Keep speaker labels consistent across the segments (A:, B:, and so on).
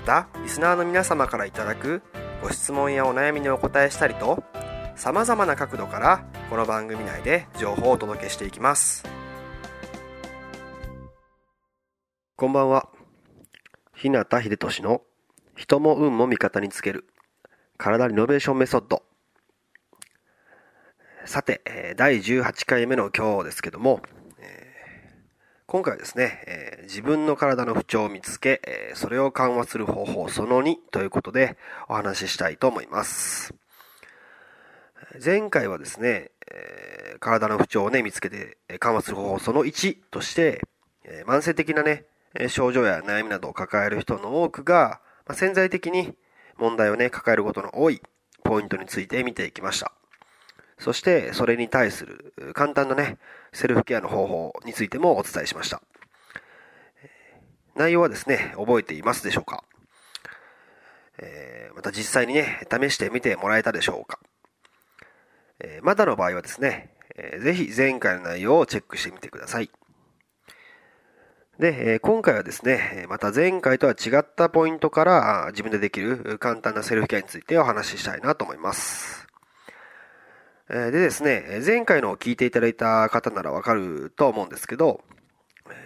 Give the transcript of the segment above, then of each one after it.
A: またリスナーの皆様からいただくご質問やお悩みにお答えしたりとさまざまな角度からこの番組内で情報をお届けしていきます。こんばんは。日向秀俊の人も運も味方につける体リノベーションメソッド。さて第18回目の今日ですけども今回はですね、えー、自分の体の不調を見つけ、えー、それを緩和する方法その2ということでお話ししたいと思います。前回はですね、えー、体の不調をね、見つけて緩和する方法その1として、え慢性的なね、症状や悩みなどを抱える人の多くが、まあ、潜在的に問題をね、抱えることの多いポイントについて見ていきました。そしてそれに対する簡単なね、セルフケアの方法についてもお伝えしました。内容はですね、覚えていますでしょうか、えー、また実際にね、試してみてもらえたでしょうか、えー、まだの場合はですね、えー、ぜひ前回の内容をチェックしてみてください。で、え今回はですね、また前回とは違ったポイントから自分でできる簡単なセルフケアについてお話ししたいなと思います。でですね、前回の聞いていただいた方ならわかると思うんですけど、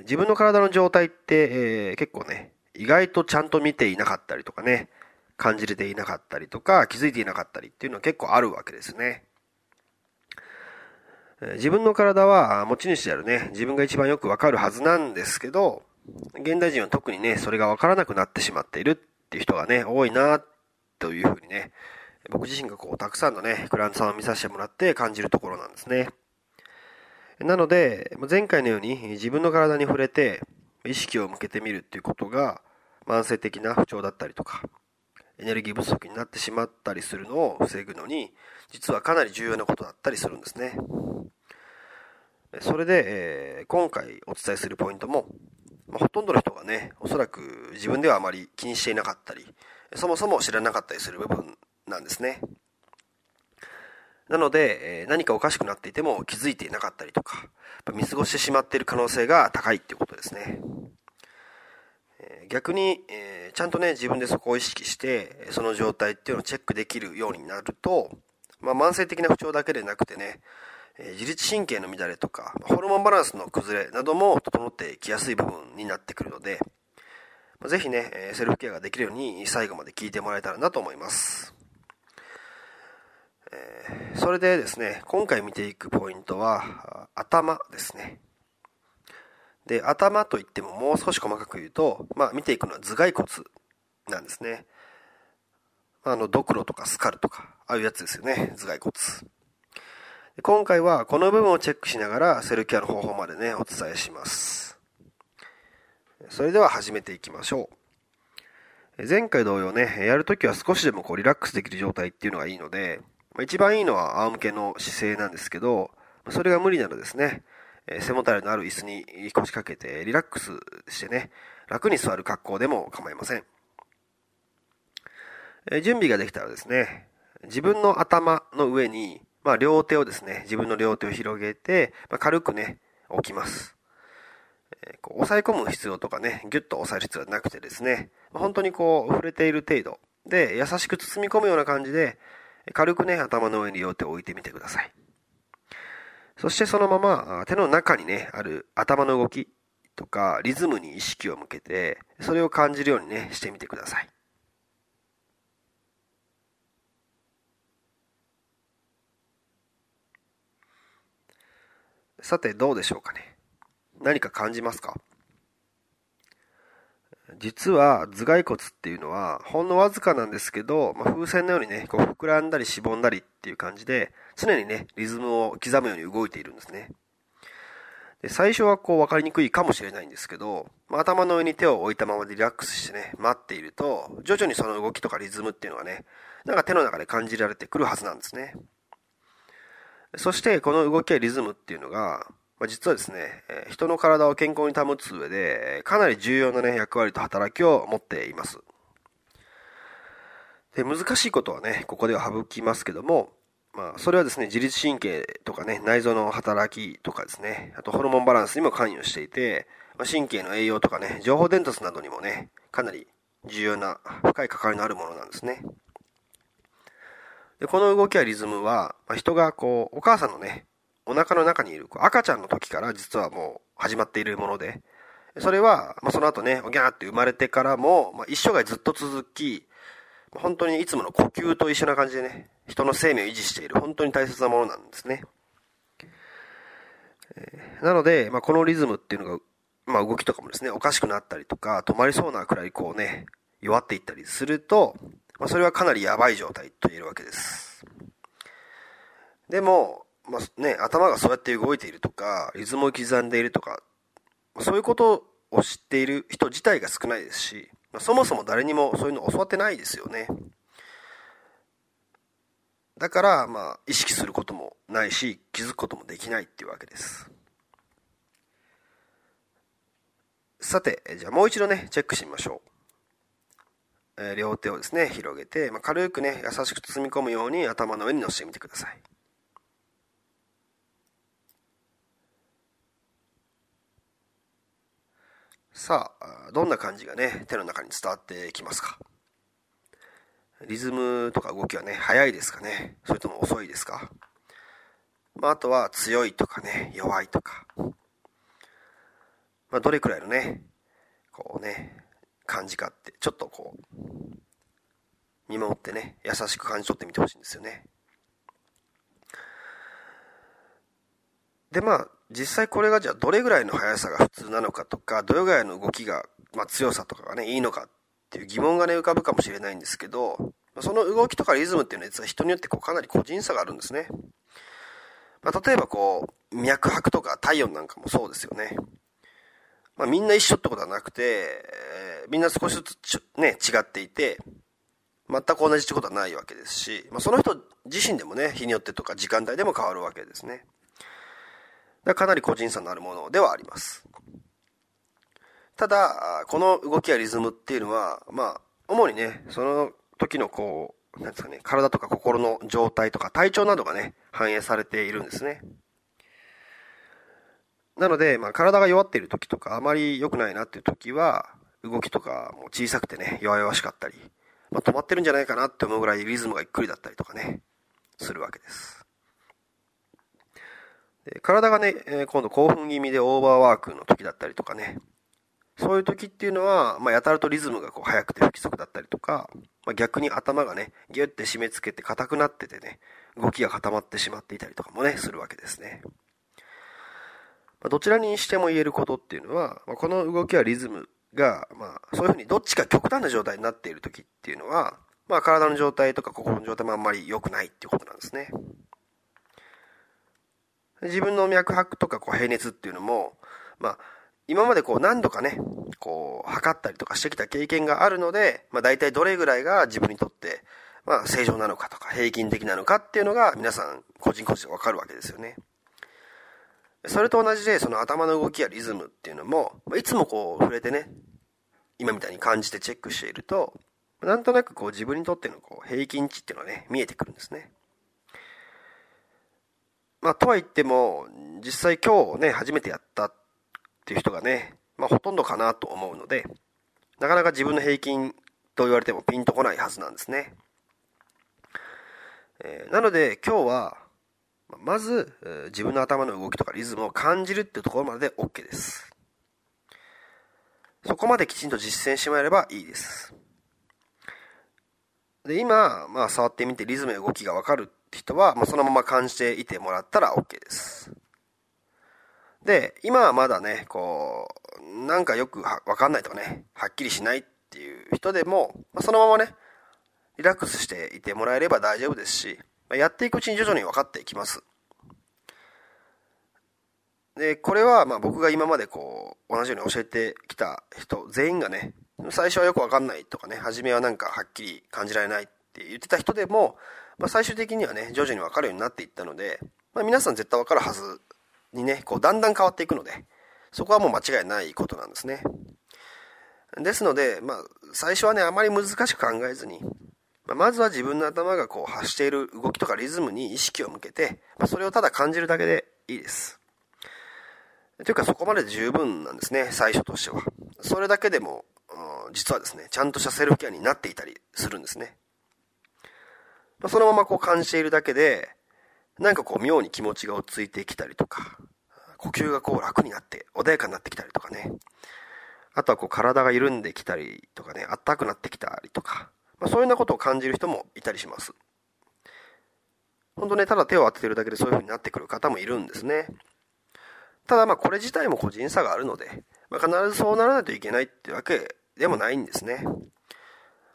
A: 自分の体の状態って、えー、結構ね、意外とちゃんと見ていなかったりとかね、感じれていなかったりとか、気づいていなかったりっていうのは結構あるわけですね。自分の体は持ち主であるね、自分が一番よくわかるはずなんですけど、現代人は特にね、それがわからなくなってしまっているっていう人がね、多いな、というふうにね、僕自身がこう、たくさんのね、クライアントさんを見させてもらって感じるところなんですね。なので、前回のように自分の体に触れて意識を向けてみるっていうことが慢性的な不調だったりとか、エネルギー不足になってしまったりするのを防ぐのに、実はかなり重要なことだったりするんですね。それで、えー、今回お伝えするポイントも、まあ、ほとんどの人がね、おそらく自分ではあまり気にしていなかったり、そもそも知らなかったりする部分なんですね。なので、え何かおかしくなっていても気づいていなかったりとか、見過ごしてしまっている可能性が高いっていうことですね。逆に、えちゃんとね、自分でそこを意識して、その状態っていうのをチェックできるようになると、まあ、慢性的な不調だけでなくてね、え自律神経の乱れとか、ホルモンバランスの崩れなども整ってきやすい部分になってくるので、ぜひね、セルフケアができるように最後まで聞いてもらえたらなと思います。えそれでですね、今回見ていくポイントは、頭ですね。で、頭といってももう少し細かく言うと、まあ見ていくのは頭蓋骨なんですね。あの、ドクロとかスカルとか、ああいうやつですよね、頭蓋骨。今回はこの部分をチェックしながらセルケアの方法までね、お伝えします。それでは始めていきましょう。前回同様ね、やるときは少しでもこうリラックスできる状態っていうのがいいので、一番いいのは仰向けの姿勢なんですけど、それが無理ならですね、背もたれのある椅子に腰掛けてリラックスしてね、楽に座る格好でも構いません。準備ができたらですね、自分の頭の上に、まあ、両手をですね、自分の両手を広げて、まあ、軽くね、置きます。えこう押さえ込む必要とかね、ギュッと押さえる必要はなくてですね、本当にこう、触れている程度で、優しく包み込むような感じで、軽くね、頭の上に両手を置いてみてください。そしてそのまま手の中にね、ある頭の動きとかリズムに意識を向けて、それを感じるようにね、してみてください。さてどうでしょうかね。何か感じますか？実は頭蓋骨っていうのはほんのわずかなんですけど、まあ、風船のようにね、こう膨らんだりしぼんだりっていう感じで、常にね、リズムを刻むように動いているんですね。で最初はこう分かりにくいかもしれないんですけど、まあ、頭の上に手を置いたままでリラックスしてね、待っていると、徐々にその動きとかリズムっていうのがね、なんか手の中で感じられてくるはずなんですね。そしてこの動きやリズムっていうのが、まあ、実はですね、え人の体を健康に保つ上で、かなり重要なね、役割と働きを持っています。で、難しいことはね、ここでは省きますけども、まあ、それはですね、自律神経とかね、内臓の働きとかですね、あとホルモンバランスにも関与していて、まあ、神経の栄養とかね、情報伝達などにもね、かなり重要な、深い関わりのあるものなんですね。で、この動きやリズムは、まあ、人がこう、お母さんのね、お腹の中にいる赤ちゃんの時から実はもう始まっているもので、それは、まあ、その後ね、おぎゃーって生まれてからも、まあ、一生涯ずっと続き、本当にいつもの呼吸と一緒な感じでね、人の生命を維持している本当に大切なものなんですね。なので、まあ、このリズムっていうのが、まあ、動きとかもですね、おかしくなったりとか、止まりそうなくらいこうね、弱っていったりすると、まあ、それはかなりやばい状態と言えるわけです。でも、まあね、頭がそうやって動いているとか、リズムを刻んでいるとか、そういうことを知っている人自体が少ないですし、まあ、そもそも誰にもそういうの教わってないですよね。だから、まあ、意識することもないし、気づくこともできないっていうわけです。さて、じゃあもう一度ね、チェックしてみましょう。えー、両手をですね、広げて、まあ、軽くね、優しく包み込むように頭の上に乗せてみてください。さあ、どんな感じがね、手の中に伝わってきますか？リズムとか動きはね、速いですかね？それとも遅いですか？まあ、あとは強いとかね、弱いとか。まあ、どれくらいのね、こうね、感じかって、ちょっとこう、見守ってね、優しく感じ取ってみてほしいんですよね。で、まあ、実際これがじゃあどれぐらいの速さが普通なのかとか、どれぐらいの動きが、まあ、強さとかがね、いいのかっていう疑問がね、浮かぶかもしれないんですけど、その動きとかリズムっていうのは実は人によってこうかなり個人差があるんですね。まあ、例えばこう、脈拍とか体温なんかもそうですよね。まあ、みんな一緒ってことはなくて、えー、みんな少しずつね、違っていて、全く同じってことはないわけですし、まあ、その人自身でもね、日によってとか時間帯でも変わるわけですね。かなり個人差のあるものではあります。ただ、この動きやリズムっていうのは、まあ、主にね、その時のこう、なんですかね、体とか心の状態とか体調などがね、反映されているんですね。なので、まあ、体が弱っている時とか、あまり良くないなっていう時は、動きとかも小さくてね、弱々しかったり、まあ、止まってるんじゃないかなって思うぐらいリズムがゆっくりだったりとかね、するわけです。で体がね、え今度興奮気味でオーバーワークの時だったりとかね、そういう時っていうのは、まあ、やたらとリズムがこう速くて不規則だったりとか、まあ、逆に頭がね、ギュッて締め付けて硬くなっててね、動きが固まってしまっていたりとかもね、するわけですね。まあ、どちらにしても言えることっていうのは、ま、この動きはリズムが、まあ、そういうふうにどっちか極端な状態になっている時っていうのは、まあ、体の状態とか心の状態もあんまり良くないっていうことなんですね。自分の脈拍とかこう平熱っていうのも、まあ、今までこう何度かね、こう測ったりとかしてきた経験があるので、まあ大体どれぐらいが自分にとって、まあ正常なのかとか平均的なのかっていうのが皆さん個人個人わかるわけですよね。それと同じでその頭の動きやリズムっていうのも、いつもこう触れてね、今みたいに感じてチェックしていると、なんとなくこう自分にとってのこう平均値っていうのはね、見えてくるんですね。まあ、とは言っても、実際今日ね、初めてやったっていう人がね、まあ、ほとんどかなと思うので、なかなか自分の平均と言われてもピンとこないはずなんですね。えー、なので今日は、まず、自分の頭の動きとかリズムを感じるっていうところまでで OK です。そこまできちんと実践してもらえればいいです。で、今、まあ、触ってみてリズムや動きがわかる人は、まあ、そのまま感じていてもらったら OK です。で、今はまだね、こう、なんかよくわかんないとかね、はっきりしないっていう人でも、まあ、そのままね、リラックスしていてもらえれば大丈夫ですし、まあ、やっていくうちに徐々に分かっていきます。で、これはまあ僕が今までこう、同じように教えてきた人全員がね、最初はよくわかんないとかね、初めはなんかはっきり感じられないって言ってた人でも、まあ、最終的にはね、徐々にわかるようになっていったので、まあ、皆さん絶対わかるはずにね、こう、だんだん変わっていくので、そこはもう間違いないことなんですね。ですので、まあ、最初はね、あまり難しく考えずに、まあ、まずは自分の頭がこう発している動きとかリズムに意識を向けて、まあ、それをただ感じるだけでいいです。というかそこまで十分なんですね、最初としては。それだけでも、実はですね、ちゃんとしたセルフケアになっていたりするんですね。まあ、そのままこう感じているだけで、なんかこう妙に気持ちが落ち着いてきたりとか、呼吸がこう楽になって穏やかになってきたりとかね。あとはこう体が緩んできたりとかね、あったくなってきたりとか、まあ、そういうようなことを感じる人もいたりします。本当ね、ただ手を当ててるだけでそういう風になってくる方もいるんですね。ただまあこれ自体も個人差があるので、まあ、必ずそうならないといけないってわけでもないんですね。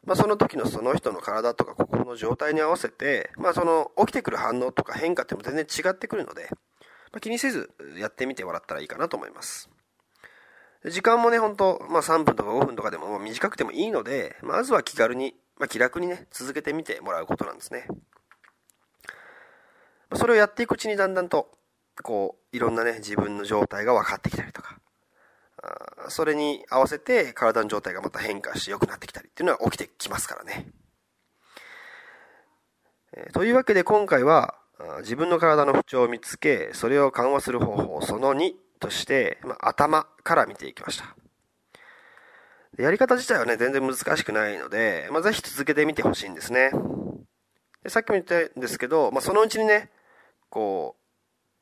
A: まあ、その時のその人の体とか心の状態に合わせて、まあ、その起きてくる反応とか変化っても全然違ってくるので、まあ、気にせずやってみてもらったらいいかなと思います。時間もね、ほんと、まあ、3分とか5分とかでも短くてもいいので、まずは気軽に、まあ、気楽にね、続けてみてもらうことなんですね。それをやっていくうちにだんだんと、こう、いろんなね、自分の状態が分かってきたりとか、それに合わせて体の状態がまた変化して良くなってきたりっていうのは起きてきますからね。えというわけで今回は自分の体の不調を見つけ、それを緩和する方法その2として、まあ、頭から見ていきました。やり方自体はね、全然難しくないので、まあ、ぜひ続けてみてほしいんですね。でさっきも言ったんですけど、まあ、そのうちにね、こ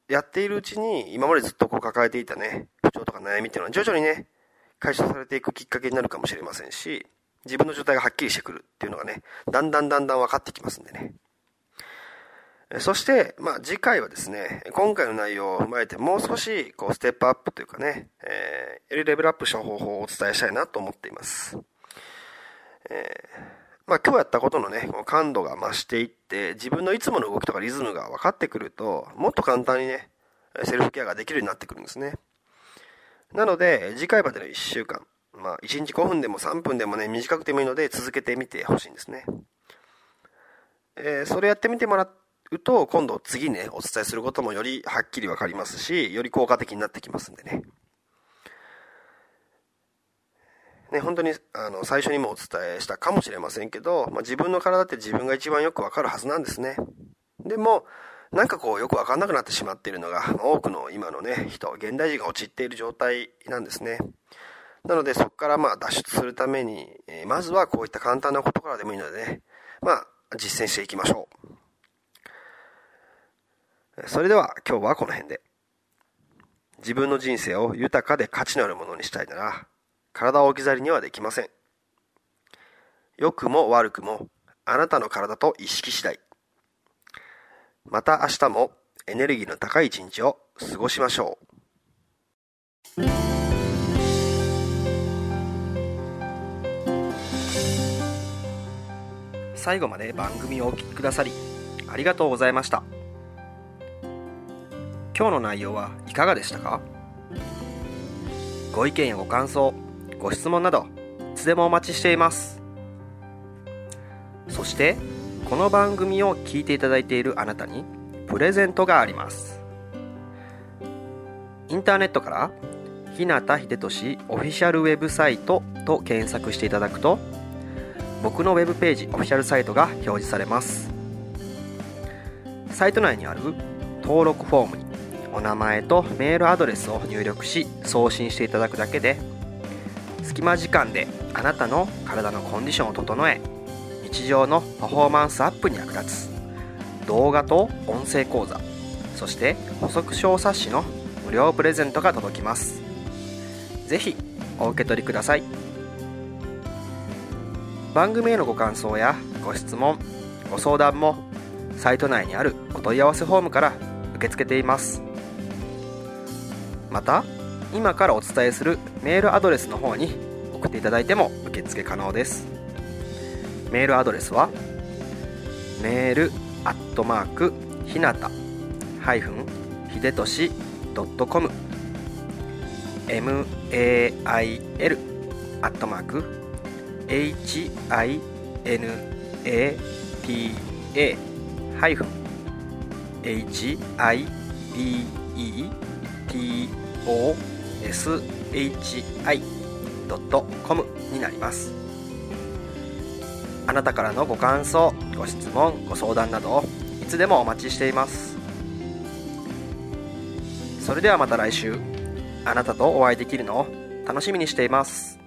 A: う、やっているうちに、今までずっとこう抱えていたね、不調とか悩みっていうのは徐々にね、解消されていくきっかけになるかもしれませんし、自分の状態がはっきりしてくるっていうのがね、だんだんだんだん分かってきますんでね。そして、まあ、次回はですね、今回の内容を踏まえてもう少し、こう、ステップアップというかね、えー、よりレベルアップした方法をお伝えしたいなと思っています。えー、まあ、今日やったことのね、この感度が増していって、自分のいつもの動きとかリズムが分かってくると、もっと簡単にね、セルフケアができるようになってくるんですね。なので、次回までの1週間、まあ、1日5分でも3分でもね、短くてもいいので続けてみてほしいんですね。えー、それやってみてもらうと、今度次ね、お伝えすることもよりはっきりわかりますし、より効果的になってきますんでね。ね、本当にあの最初にもお伝えしたかもしれませんけど、まあ、自分の体って自分が一番よくわかるはずなんですね。でも、なんかこうよくわかんなくなってしまっているのが多くの今のね、人、現代人が陥っている状態なんですね。なのでそこからまあ脱出するために、えー、まずはこういった簡単なことからでもいいのでね、まあ実践していきましょう。それでは今日はこの辺で。自分の人生を豊かで価値のあるものにしたいなら、体を置き去りにはできません。良くも悪くも、あなたの体と意識次第。また明日もエネルギーの高い一日を過ごしましょう。最後まで番組をお聴きくださりありがとうございました。今日の内容はいかがでしたか？ご意見やご感想ご質問などいつでもお待ちしています。そしてこの番組を聞いていただいているあなたにプレゼントがあります。インターネットから日向秀俊オフィシャルウェブサイトと検索していただくと僕のウェブページオフィシャルサイトが表示されます。サイト内にある登録フォームにお名前とメールアドレスを入力し送信していただくだけで隙間時間であなたの体のコンディションを整え日常のパフォーマンスアップに役立つ。動画と音声講座。そして補足小冊子の無料プレゼントが届きます。是非お受け取りください。番組へのご感想やご質問ご相談もサイト内にあるお問い合わせフォームから受け付けています。
B: また今からお伝えするメールアドレスの方に送っていただいても受付可能です。メールアドレスは？メールアットマークひなたハイフンひでとし .com mail アットマーク hinata ハイフン hibetoshi.com になります。なたからのご感想ご質問ご相談などいつでもお待ちしています。それではまた来週。あなたとお会いできるのを楽しみにしています。